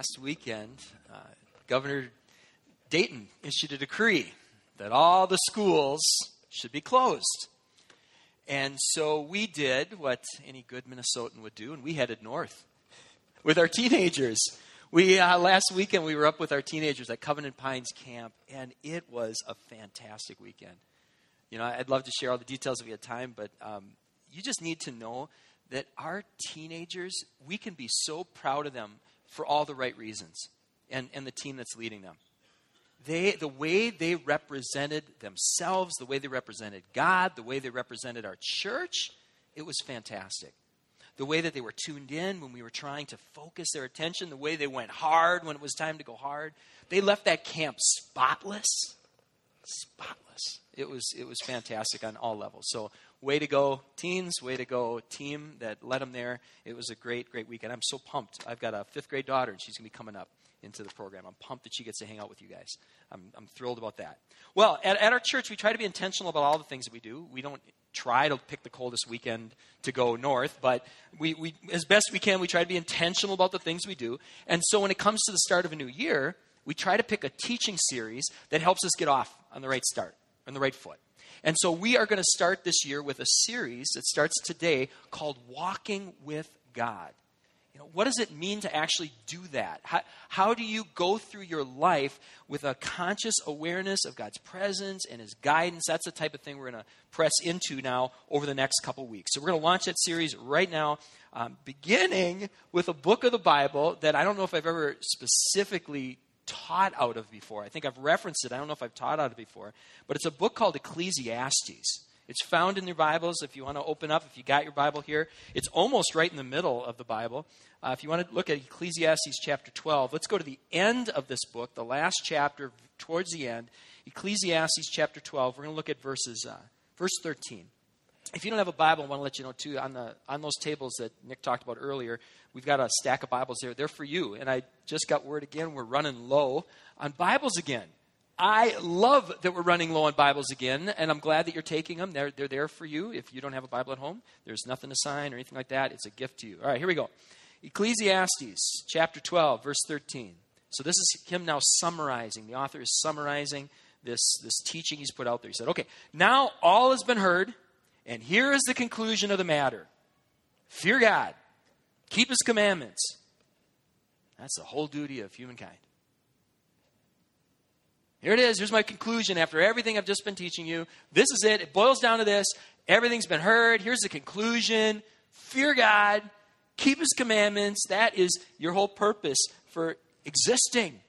last weekend, uh, Governor Dayton issued a decree that all the schools should be closed. And so we did what any good Minnesotan would do, and we headed north with our teenagers. We uh, last weekend we were up with our teenagers at Covenant Pines Camp, and it was a fantastic weekend. You know, I'd love to share all the details if we had time, but um, you just need to know that our teenagers, we can be so proud of them for all the right reasons, and, and the team that's leading them. They, the way they represented themselves, the way they represented God, the way they represented our church, it was fantastic. The way that they were tuned in when we were trying to focus their attention, the way they went hard when it was time to go hard. They left that camp spotless. It was, it was fantastic on all levels. So, way to go, teens. Way to go, team that led them there. It was a great, great weekend. I'm so pumped. I've got a fifth grade daughter, and she's going to be coming up into the program. I'm pumped that she gets to hang out with you guys. I'm, I'm thrilled about that. Well, at, at our church, we try to be intentional about all the things that we do. We don't try to pick the coldest weekend to go north, but we, we, as best we can, we try to be intentional about the things we do. And so when it comes to the start of a new year, we try to pick a teaching series that helps us get off on the right start, on the right foot. And so we are going to start this year with a series that starts today called Walking with God You know, what does it mean to actually do that? How, how do you go through your life with a conscious awareness of God's presence and His guidance? That's the type of thing we're going to press into now over the next couple weeks. So we're going to launch that series right now, um, beginning with a book of the Bible that I don't know if I've ever specifically taught out of before. I think I've referenced it. I don't know if I've taught out of before, but it's a book called Ecclesiastes. It's found in your Bibles if you want to open up, if you got your Bible here. It's almost right in the middle of the Bible. Uh, if you want to look at Ecclesiastes chapter 12, let's go to the end of this book, the last chapter, towards the end. Ecclesiastes chapter 12. We're going to look at verses, uh, verse 13. If you don't have a Bible, I want to let you know too on the on those tables that Nick talked about earlier, we've got a stack of Bibles there. They're for you. And I just got word again we're running low on Bibles again. I love that we're running low on Bibles again, and I'm glad that you're taking them. They're, they're there for you. If you don't have a Bible at home, there's nothing to sign or anything like that. It's a gift to you. All right, here we go. Ecclesiastes chapter 12, verse 13. So this is him now summarizing. The author is summarizing this, this teaching he's put out there. He said, Okay, now all has been heard, and here is the conclusion of the matter fear God, keep his commandments. That's the whole duty of humankind. Here it is. Here's my conclusion after everything I've just been teaching you. This is it. It boils down to this. Everything's been heard. Here's the conclusion fear God, keep his commandments. That is your whole purpose for existing.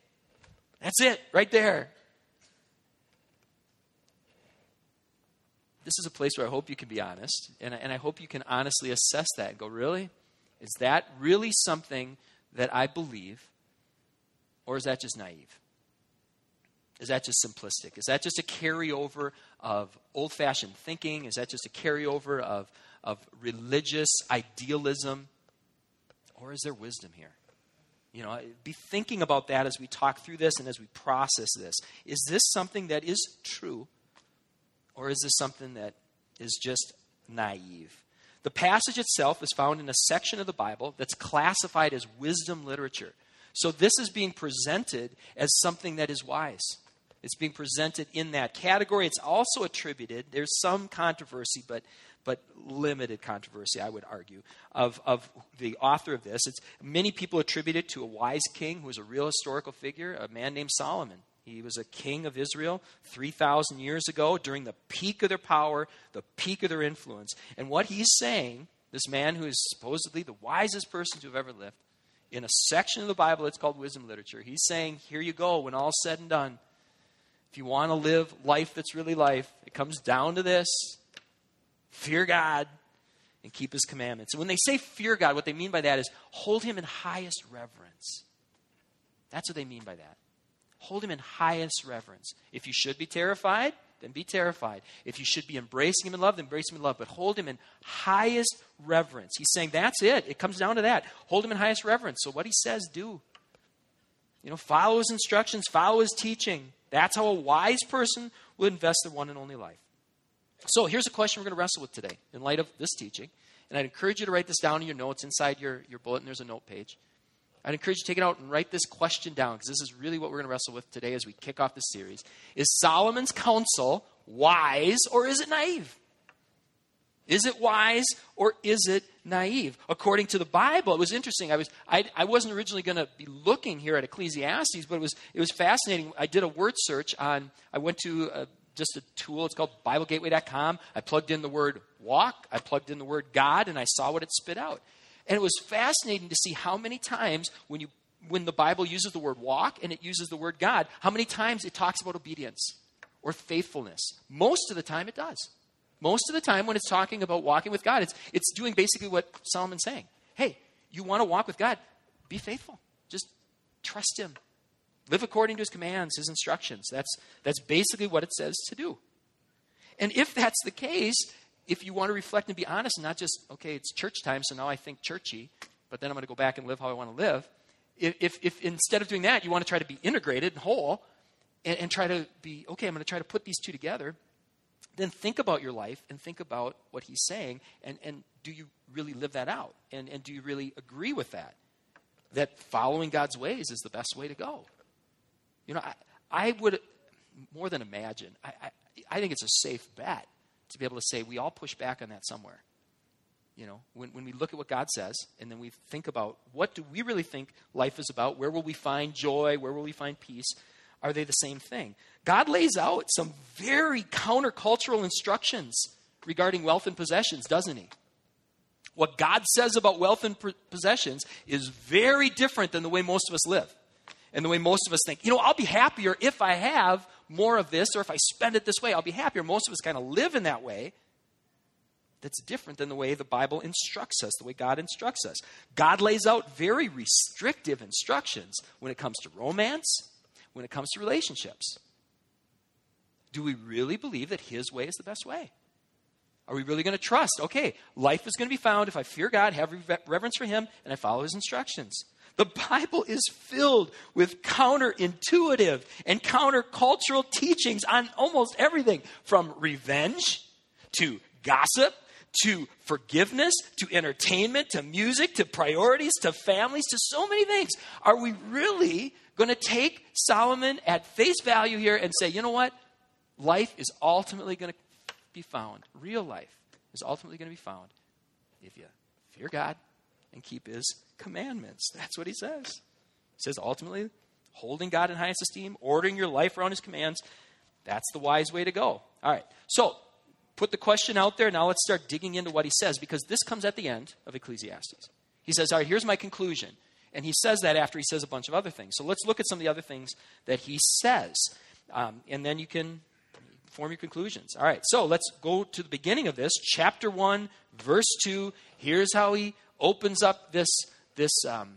That's it, right there. This is a place where I hope you can be honest, and I, and I hope you can honestly assess that and go, really? Is that really something that I believe, or is that just naive? Is that just simplistic? Is that just a carryover of old fashioned thinking? Is that just a carryover of, of religious idealism? Or is there wisdom here? You know, be thinking about that as we talk through this and as we process this. Is this something that is true? Or is this something that is just naive? The passage itself is found in a section of the Bible that's classified as wisdom literature. So this is being presented as something that is wise. It's being presented in that category. It's also attributed, there's some controversy, but, but limited controversy, I would argue, of, of the author of this. It's, many people attribute it to a wise king who was a real historical figure, a man named Solomon. He was a king of Israel 3,000 years ago during the peak of their power, the peak of their influence. And what he's saying, this man who is supposedly the wisest person to have ever lived, in a section of the Bible that's called wisdom literature, he's saying, Here you go, when all's said and done if you want to live life that's really life, it comes down to this fear God and keep his commandments. And when they say fear God, what they mean by that is hold him in highest reverence. That's what they mean by that. Hold him in highest reverence. If you should be terrified, then be terrified. If you should be embracing him in love, then embrace him in love. But hold him in highest reverence. He's saying that's it. It comes down to that. Hold him in highest reverence. So what he says, do. You know, follow his instructions, follow his teaching. That's how a wise person would invest their one and only life. So here's a question we're going to wrestle with today in light of this teaching. And I'd encourage you to write this down in your notes inside your, your bulletin. There's a note page. I'd encourage you to take it out and write this question down because this is really what we're going to wrestle with today as we kick off this series. Is Solomon's counsel wise or is it naive? Is it wise or is it naive? According to the Bible, it was interesting. I was I, I wasn't originally going to be looking here at Ecclesiastes, but it was it was fascinating. I did a word search on. I went to a, just a tool. It's called BibleGateway.com. I plugged in the word walk. I plugged in the word God, and I saw what it spit out. And it was fascinating to see how many times when you when the Bible uses the word walk and it uses the word God, how many times it talks about obedience or faithfulness. Most of the time it does. Most of the time when it's talking about walking with God, it's it's doing basically what Solomon's saying. Hey, you want to walk with God, be faithful. Just trust him. Live according to his commands, his instructions. That's that's basically what it says to do. And if that's the case, if you want to reflect and be honest and not just, okay, it's church time, so now I think churchy, but then I'm going to go back and live how I want to live. If, if, instead of doing that, you want to try to be integrated and whole and, and try to be, okay, I'm going to try to put these two together, then think about your life and think about what he's saying and, and do you really live that out? And, and do you really agree with that? That following God's ways is the best way to go. You know, I, I would more than imagine, I, I, I think it's a safe bet to be able to say we all push back on that somewhere. You know, when, when we look at what God says and then we think about what do we really think life is about? Where will we find joy? Where will we find peace? Are they the same thing? God lays out some very countercultural instructions regarding wealth and possessions, doesn't he? What God says about wealth and possessions is very different than the way most of us live and the way most of us think. You know, I'll be happier if I have more of this, or if I spend it this way, I'll be happier. Most of us kind of live in that way. That's different than the way the Bible instructs us, the way God instructs us. God lays out very restrictive instructions when it comes to romance, when it comes to relationships. Do we really believe that His way is the best way? Are we really going to trust? Okay, life is going to be found if I fear God, have reverence for Him, and I follow His instructions. The Bible is filled with counterintuitive and countercultural teachings on almost everything from revenge to gossip to forgiveness to entertainment to music to priorities to families to so many things. Are we really going to take Solomon at face value here and say, you know what? Life is ultimately going to be found, real life is ultimately going to be found if you fear God and keep his commandments. That's what he says. He says ultimately, holding God in highest esteem, ordering your life around his commands, that's the wise way to go. All right. So, put the question out there. Now let's start digging into what he says because this comes at the end of Ecclesiastes. He says, All right, here's my conclusion. And he says that after he says a bunch of other things. So let's look at some of the other things that he says. Um, and then you can form your conclusions. All right, so let's go to the beginning of this. Chapter 1, verse 2. Here's how he opens up this, this, um,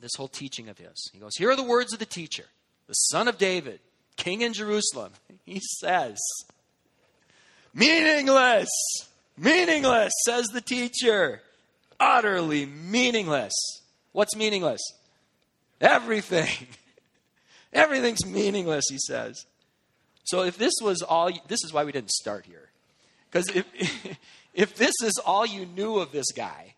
this whole teaching of his. He goes, Here are the words of the teacher, the son of David, king in Jerusalem. He says, Meaningless, meaningless, says the teacher. Utterly meaningless. What's meaningless? Everything. Everything's meaningless, he says. So if this was all, this is why we didn't start here. Because if, if this is all you knew of this guy,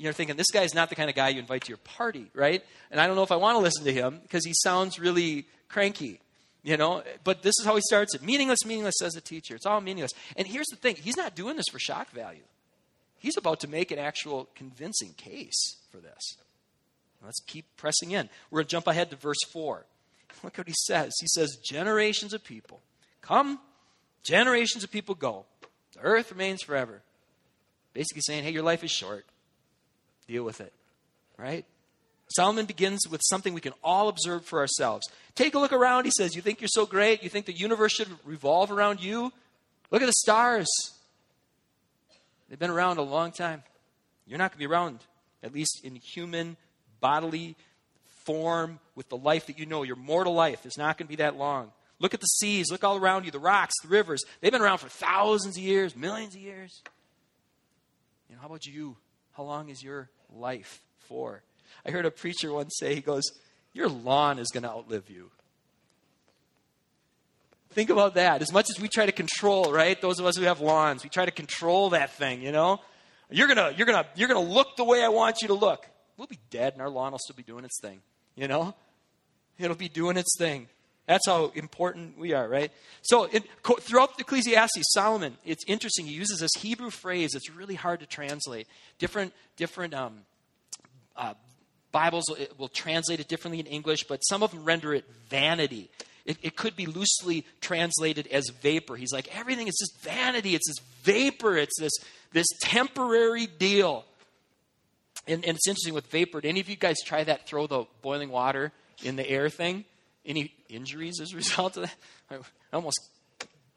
you're thinking, this guy's not the kind of guy you invite to your party, right? And I don't know if I want to listen to him because he sounds really cranky, you know? But this is how he starts it meaningless, meaningless, says the teacher. It's all meaningless. And here's the thing he's not doing this for shock value, he's about to make an actual convincing case for this. Let's keep pressing in. We're going to jump ahead to verse 4. Look what he says. He says, Generations of people come, generations of people go. The earth remains forever. Basically saying, hey, your life is short. Deal with it. Right? Solomon begins with something we can all observe for ourselves. Take a look around, he says. You think you're so great? You think the universe should revolve around you? Look at the stars. They've been around a long time. You're not going to be around, at least in human bodily form with the life that you know. Your mortal life is not going to be that long. Look at the seas. Look all around you the rocks, the rivers. They've been around for thousands of years, millions of years. You know, how about you? How long is your life for? I heard a preacher once say, he goes, Your lawn is going to outlive you. Think about that. As much as we try to control, right? Those of us who have lawns, we try to control that thing, you know? You're gonna, you're gonna, you're gonna look the way I want you to look. we'll be dead and our lawn will still be doing its thing. You know? It'll be doing its thing. That's how important we are, right? So, it, throughout Ecclesiastes, Solomon, it's interesting. He uses this Hebrew phrase that's really hard to translate. Different, different um, uh, Bibles will translate it differently in English, but some of them render it vanity. It, it, could be loosely translated as vapor. He's like, everything is just vanity. It's this vapor. It's this, this temporary deal. And, and it's interesting with vapor. Did any of you guys try that throw the boiling water in the air thing? Any injuries as a result of that? I almost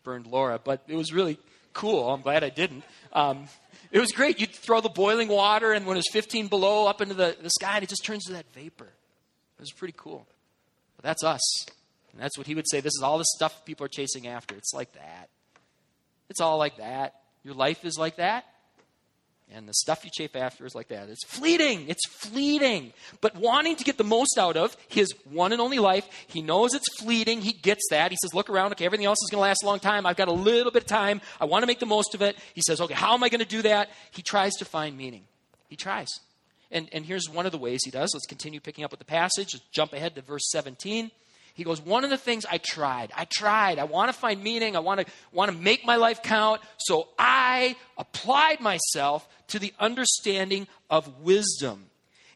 burned Laura, but it was really cool. I'm glad I didn't. Um, it was great. You'd throw the boiling water, and when it was 15 below, up into the, the sky, and it just turns to that vapor. It was pretty cool. But that's us. And that's what he would say. This is all the stuff people are chasing after. It's like that. It's all like that. Your life is like that. And the stuff you chafe after is like that. It's fleeting. It's fleeting. But wanting to get the most out of his one and only life, he knows it's fleeting. He gets that. He says, Look around. Okay, everything else is going to last a long time. I've got a little bit of time. I want to make the most of it. He says, Okay, how am I going to do that? He tries to find meaning. He tries. And, and here's one of the ways he does. Let's continue picking up with the passage. Let's jump ahead to verse 17. He goes, One of the things I tried, I tried. I want to find meaning. I want to, want to make my life count. So I applied myself to the understanding of wisdom.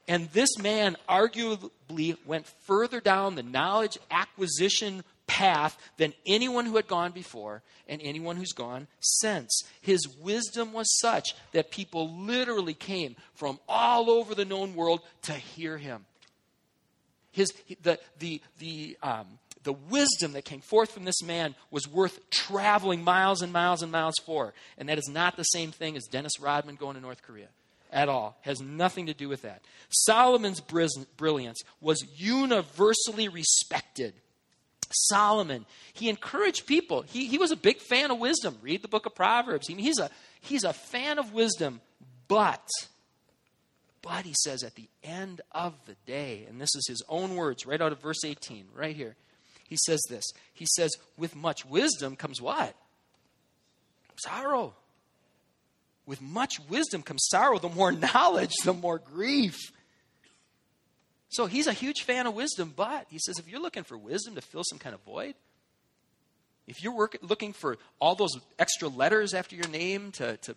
And this man arguably went further down the knowledge acquisition path than anyone who had gone before and anyone who's gone since. His wisdom was such that people literally came from all over the known world to hear him. His, the, the, the, um, the wisdom that came forth from this man was worth traveling miles and miles and miles for. And that is not the same thing as Dennis Rodman going to North Korea at all. Has nothing to do with that. Solomon's brilliance was universally respected. Solomon, he encouraged people. He, he was a big fan of wisdom. Read the book of Proverbs. He, he's, a, he's a fan of wisdom, but but he says at the end of the day, and this is his own words right out of verse 18, right here. He says this. He says, with much wisdom comes what? Sorrow. With much wisdom comes sorrow. The more knowledge, the more grief. So he's a huge fan of wisdom, but he says if you're looking for wisdom to fill some kind of void, if you're work, looking for all those extra letters after your name to, to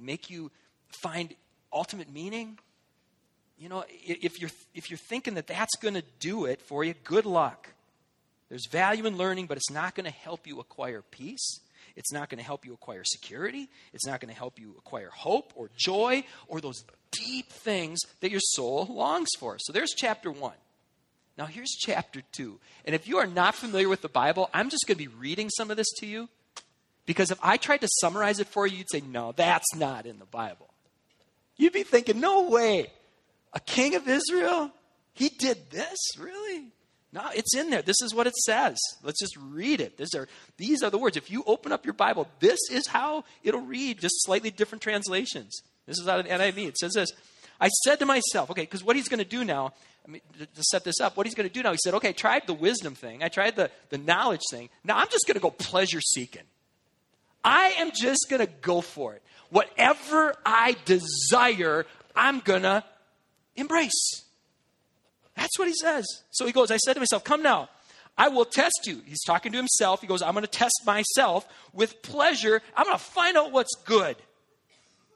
make you find ultimate meaning, you know, if you're, if you're thinking that that's going to do it for you, good luck. There's value in learning, but it's not going to help you acquire peace. It's not going to help you acquire security. It's not going to help you acquire hope or joy or those deep things that your soul longs for. So there's chapter one. Now here's chapter two. And if you are not familiar with the Bible, I'm just going to be reading some of this to you. Because if I tried to summarize it for you, you'd say, no, that's not in the Bible. You'd be thinking, no way a king of Israel? He did this? Really? No, it's in there. This is what it says. Let's just read it. These are, these are the words. If you open up your Bible, this is how it'll read, just slightly different translations. This is out of NIV. It says this I said to myself, okay, because what he's going to do now, I mean, to set this up, what he's going to do now, he said, okay, I tried the wisdom thing, I tried the, the knowledge thing. Now I'm just going to go pleasure seeking. I am just going to go for it. Whatever I desire, I'm going to embrace. That's what he says. So he goes, I said to myself, Come now, I will test you. He's talking to himself. He goes, I'm going to test myself with pleasure. I'm going to find out what's good.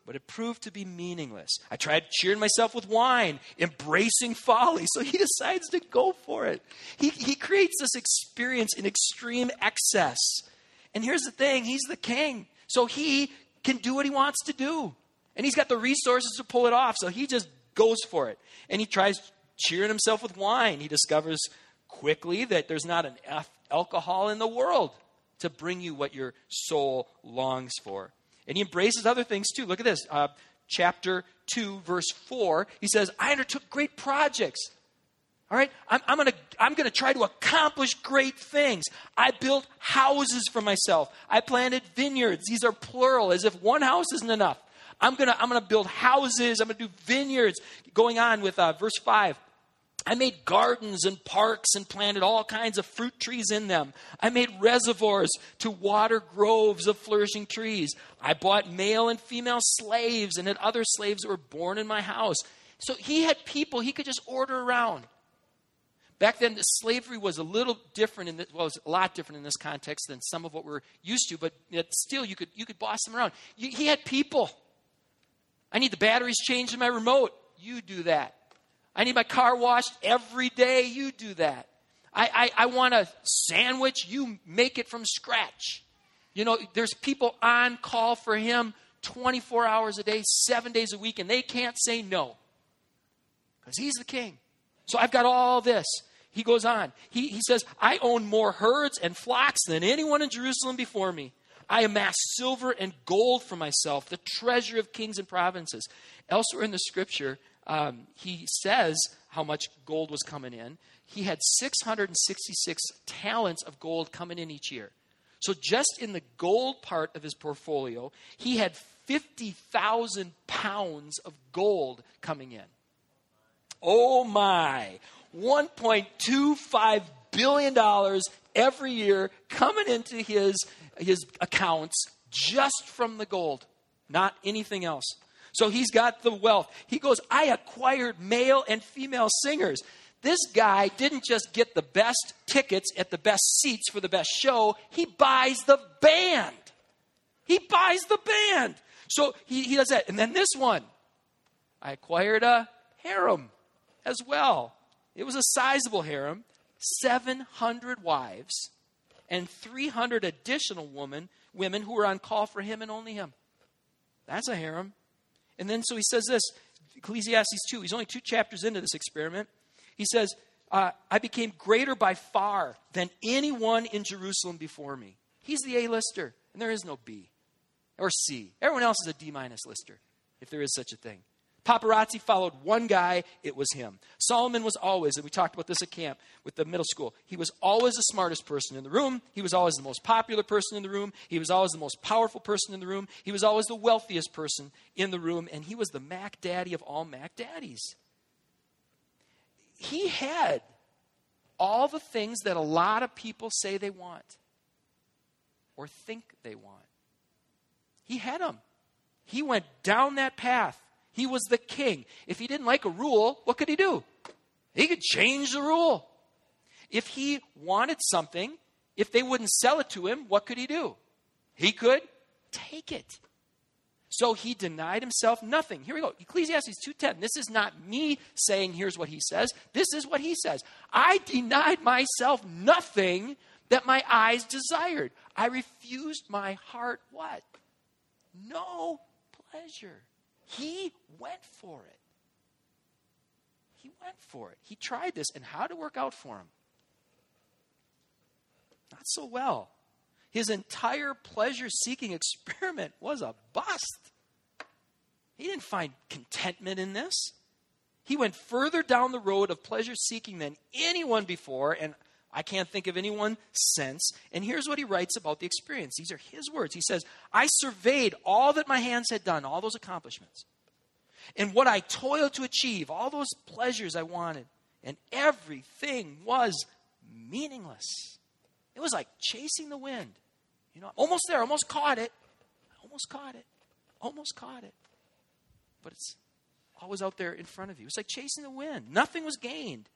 But it proved to be meaningless. I tried cheering myself with wine, embracing folly. So he decides to go for it. He, he creates this experience in extreme excess. And here's the thing he's the king. So he can do what he wants to do. And he's got the resources to pull it off. So he just goes for it. And he tries cheering himself with wine. He discovers quickly that there's not an alcohol in the world to bring you what your soul longs for. And he embraces other things too. Look at this. Uh, chapter 2, verse 4. He says, I undertook great projects. All right? I'm, I'm to I'm to try to accomplish great things. I built houses for myself. I planted vineyards. These are plural, as if one house isn't enough. I'm going to I'm going to build houses. I'm going to do vineyards. Going on with uh, verse 5. I made gardens and parks and planted all kinds of fruit trees in them. I made reservoirs to water groves of flourishing trees. I bought male and female slaves and had other slaves that were born in my house. So he had people he could just order around. Back then, the slavery was a little different, in well, it was a lot different in this context than some of what we're used to, but still, you could, you could boss them around. You, he had people. I need the batteries changed in my remote. You do that. I need my car washed every day. You do that. I, I, I want a sandwich. You make it from scratch. You know, there's people on call for him 24 hours a day, seven days a week, and they can't say no because he's the king. So I've got all this. He goes on. He, he says, I own more herds and flocks than anyone in Jerusalem before me. I amassed silver and gold for myself, the treasure of kings and provinces. Elsewhere in the scripture, um, he says how much gold was coming in. He had 666 talents of gold coming in each year. So, just in the gold part of his portfolio, he had 50,000 pounds of gold coming in. Oh my. $1.25 billion every year coming into his, his accounts just from the gold, not anything else. So he's got the wealth. He goes, I acquired male and female singers. This guy didn't just get the best tickets at the best seats for the best show, he buys the band. He buys the band. So he, he does that. And then this one I acquired a harem as well. It was a sizable harem, 700 wives, and 300 additional women, women who were on call for him and only him. That's a harem. And then so he says this Ecclesiastes 2, he's only two chapters into this experiment. He says, uh, I became greater by far than anyone in Jerusalem before me. He's the A lister, and there is no B or C. Everyone else is a D minus lister, if there is such a thing. Paparazzi followed one guy, it was him. Solomon was always, and we talked about this at camp with the middle school, he was always the smartest person in the room. He was always the most popular person in the room. He was always the most powerful person in the room. He was always the wealthiest person in the room. And he was the Mac Daddy of all Mac Daddies. He had all the things that a lot of people say they want or think they want. He had them. He went down that path he was the king. If he didn't like a rule, what could he do? He could change the rule. If he wanted something, if they wouldn't sell it to him, what could he do? He could take it. So he denied himself nothing. Here we go. Ecclesiastes 2:10. This is not me saying here's what he says. This is what he says. I denied myself nothing that my eyes desired. I refused my heart what? No pleasure. He went for it. He went for it. He tried this, and how did it work out for him? Not so well. His entire pleasure seeking experiment was a bust. He didn't find contentment in this. He went further down the road of pleasure seeking than anyone before, and I can't think of anyone since. And here's what he writes about the experience. These are his words. He says, I surveyed all that my hands had done, all those accomplishments, and what I toiled to achieve, all those pleasures I wanted, and everything was meaningless. It was like chasing the wind. You know, almost there, almost caught it, almost caught it, almost caught it. But it's always out there in front of you. It's like chasing the wind. Nothing was gained.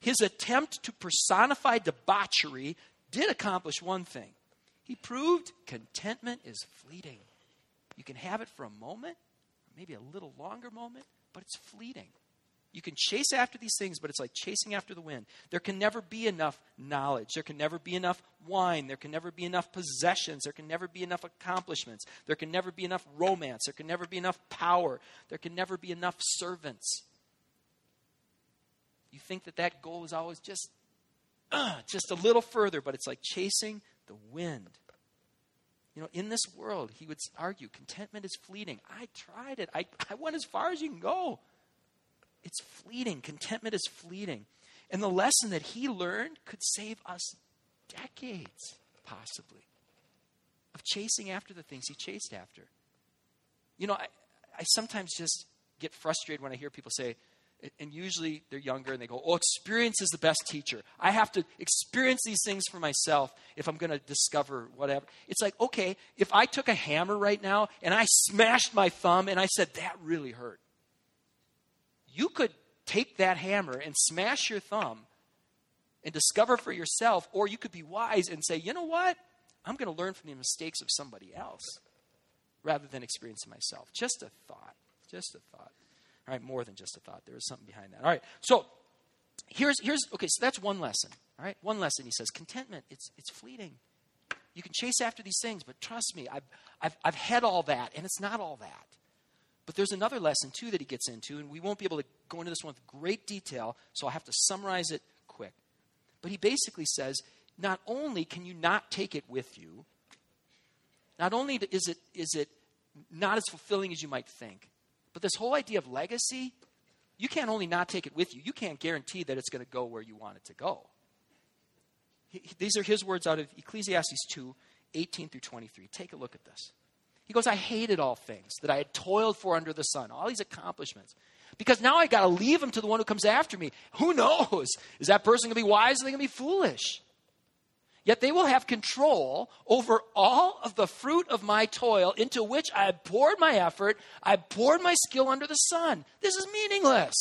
His attempt to personify debauchery did accomplish one thing. He proved contentment is fleeting. You can have it for a moment, maybe a little longer moment, but it's fleeting. You can chase after these things, but it's like chasing after the wind. There can never be enough knowledge. There can never be enough wine. There can never be enough possessions. There can never be enough accomplishments. There can never be enough romance. There can never be enough power. There can never be enough servants. Think that that goal is always just, uh, just a little further, but it's like chasing the wind. You know, in this world, he would argue, contentment is fleeting. I tried it. I, I went as far as you can go. It's fleeting. Contentment is fleeting. And the lesson that he learned could save us decades, possibly, of chasing after the things he chased after. You know, I, I sometimes just get frustrated when I hear people say, and usually they're younger and they go, Oh, experience is the best teacher. I have to experience these things for myself if I'm going to discover whatever. It's like, okay, if I took a hammer right now and I smashed my thumb and I said, That really hurt, you could take that hammer and smash your thumb and discover for yourself, or you could be wise and say, you know what? I'm going to learn from the mistakes of somebody else rather than experience it myself. Just a thought. Just a thought. All right, more than just a thought. There is something behind that. All right, so here's, here's okay, so that's one lesson. All right, one lesson. He says, contentment, it's, it's fleeting. You can chase after these things, but trust me, I've, I've, I've had all that, and it's not all that. But there's another lesson, too, that he gets into, and we won't be able to go into this one with great detail, so I'll have to summarize it quick. But he basically says not only can you not take it with you, not only is it, is it not as fulfilling as you might think, but this whole idea of legacy, you can't only not take it with you, you can't guarantee that it's going to go where you want it to go. He, these are his words out of Ecclesiastes 2 18 through 23. Take a look at this. He goes, I hated all things that I had toiled for under the sun, all these accomplishments. Because now I got to leave them to the one who comes after me. Who knows? Is that person going to be wise or they going to be foolish? Yet they will have control over all of the fruit of my toil into which I poured my effort, I poured my skill under the sun. This is meaningless.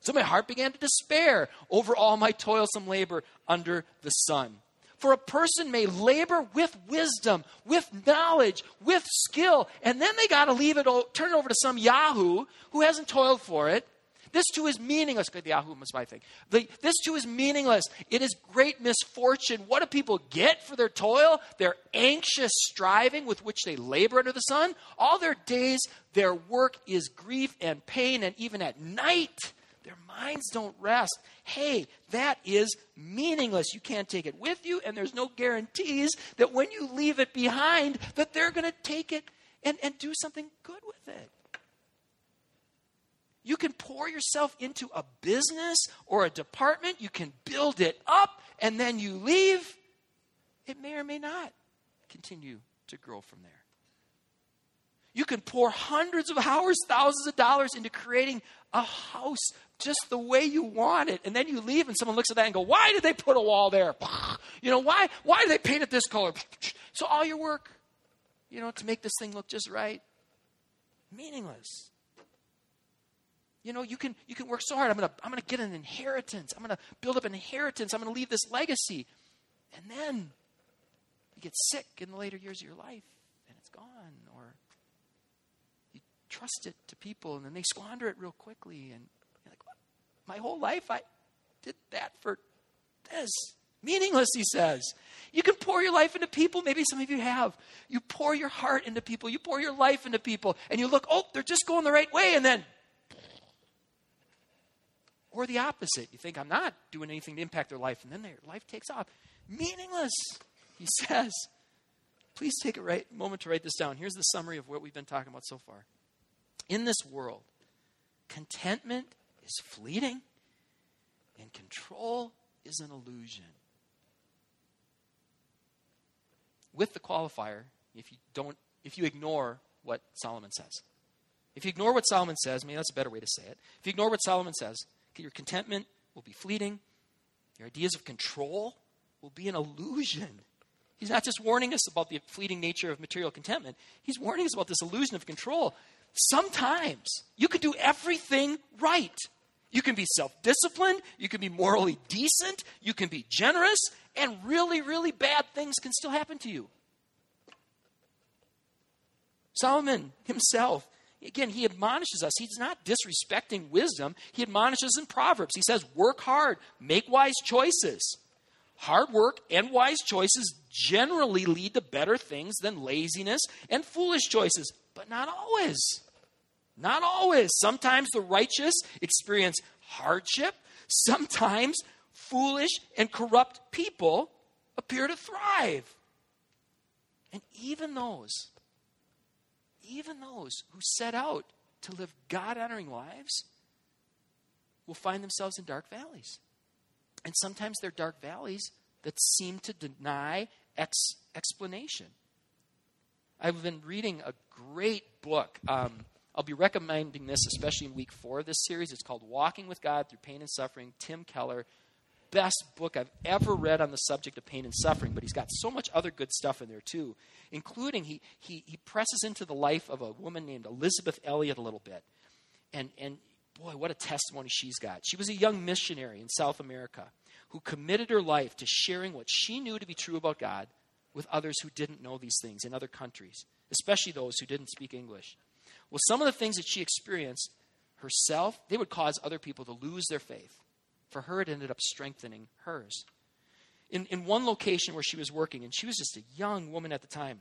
So my heart began to despair over all my toilsome labor under the sun. For a person may labor with wisdom, with knowledge, with skill, and then they got to leave it, turn it over to some Yahoo who hasn't toiled for it. This too is meaningless. The Yahoo was my thing. The, this too is meaningless. It is great misfortune. What do people get for their toil? Their anxious striving with which they labor under the sun. All their days, their work is grief and pain, and even at night, their minds don't rest. Hey, that is meaningless. You can't take it with you, and there's no guarantees that when you leave it behind, that they're going to take it and, and do something good with it. You can pour yourself into a business or a department, you can build it up, and then you leave. It may or may not continue to grow from there. You can pour hundreds of hours, thousands of dollars into creating a house just the way you want it. And then you leave and someone looks at that and go, why did they put a wall there? You know, why, why did they paint it this color? So all your work, you know, to make this thing look just right, meaningless. You know, you can you can work so hard. I'm gonna I'm gonna get an inheritance. I'm gonna build up an inheritance. I'm gonna leave this legacy. And then you get sick in the later years of your life and it's gone. Or you trust it to people and then they squander it real quickly and you're like my whole life i did that for this meaningless he says you can pour your life into people maybe some of you have you pour your heart into people you pour your life into people and you look oh they're just going the right way and then or the opposite you think i'm not doing anything to impact their life and then their life takes off meaningless he says please take a right moment to write this down here's the summary of what we've been talking about so far in this world, contentment is fleeting and control is an illusion. With the qualifier, if you don't if you ignore what Solomon says. If you ignore what Solomon says, maybe that's a better way to say it. If you ignore what Solomon says, your contentment will be fleeting. Your ideas of control will be an illusion. He's not just warning us about the fleeting nature of material contentment, he's warning us about this illusion of control sometimes you can do everything right. You can be self disciplined, you can be morally decent, you can be generous, and really, really bad things can still happen to you. Solomon himself, again, he admonishes us. He's not disrespecting wisdom. He admonishes in Proverbs. He says, Work hard, make wise choices. Hard work and wise choices generally lead to better things than laziness and foolish choices, but not always. Not always. Sometimes the righteous experience hardship. Sometimes foolish and corrupt people appear to thrive. And even those, even those who set out to live God honoring lives will find themselves in dark valleys. And sometimes they're dark valleys that seem to deny ex- explanation. I've been reading a great book. Um, I'll be recommending this, especially in week four of this series. It's called Walking with God Through Pain and Suffering. Tim Keller, best book I've ever read on the subject of pain and suffering, but he's got so much other good stuff in there too, including he, he, he presses into the life of a woman named Elisabeth Elliot a little bit. And, and boy, what a testimony she's got. She was a young missionary in South America who committed her life to sharing what she knew to be true about God with others who didn't know these things in other countries, especially those who didn't speak English. Well, some of the things that she experienced herself, they would cause other people to lose their faith. For her, it ended up strengthening hers. In, in one location where she was working, and she was just a young woman at the time,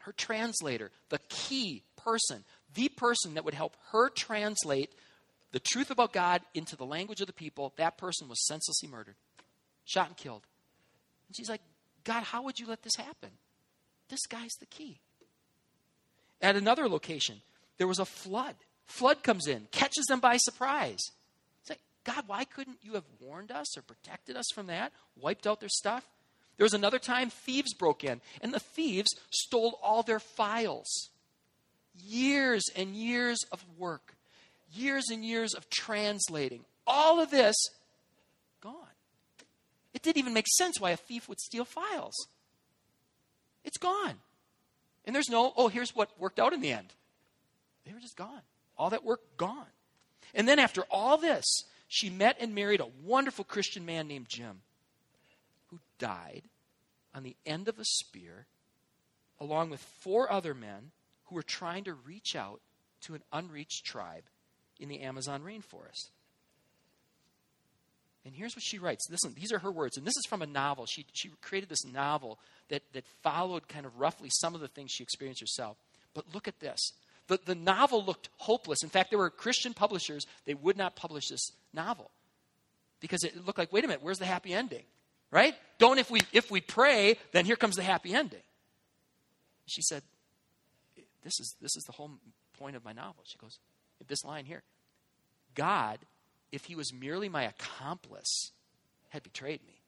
her translator, the key person, the person that would help her translate the truth about God into the language of the people, that person was senselessly murdered, shot and killed. And she's like, God, how would you let this happen? This guy's the key. At another location, there was a flood. Flood comes in, catches them by surprise. God, why couldn't you have warned us or protected us from that? Wiped out their stuff? There was another time thieves broke in, and the thieves stole all their files. Years and years of work years and years of translating. All of this gone. It didn't even make sense why a thief would steal files. It's gone. And there's no, oh, here's what worked out in the end. They were just gone. All that work gone. And then after all this, she met and married a wonderful Christian man named Jim who died on the end of a spear along with four other men who were trying to reach out to an unreached tribe in the Amazon rainforest. And here's what she writes. Listen, these are her words. And this is from a novel. She, she created this novel that, that followed kind of roughly some of the things she experienced herself. But look at this. The, the novel looked hopeless. In fact, there were Christian publishers, they would not publish this novel because it looked like, wait a minute, where's the happy ending? Right? Don't if we if we pray, then here comes the happy ending. She said, This is this is the whole point of my novel. She goes, this line here God, if he was merely my accomplice, had betrayed me.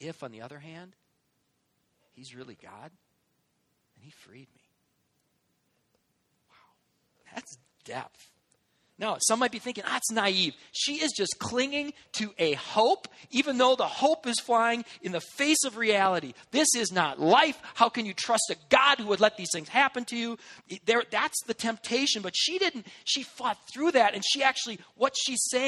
If, on the other hand, he's really God, and he freed me. That's depth. No, some might be thinking, ah, that's naive. She is just clinging to a hope, even though the hope is flying in the face of reality. This is not life. How can you trust a God who would let these things happen to you? There, that's the temptation. But she didn't. She fought through that, and she actually, what she's saying